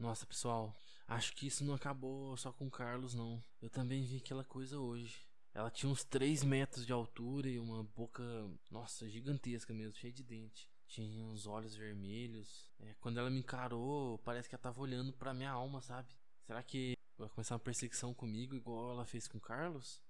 Nossa, pessoal, acho que isso não acabou só com o Carlos, não. Eu também vi aquela coisa hoje. Ela tinha uns 3 metros de altura e uma boca, nossa, gigantesca mesmo, cheia de dente. Tinha uns olhos vermelhos. É, quando ela me encarou, parece que ela tava olhando pra minha alma, sabe? Será que vai começar uma perseguição comigo igual ela fez com o Carlos?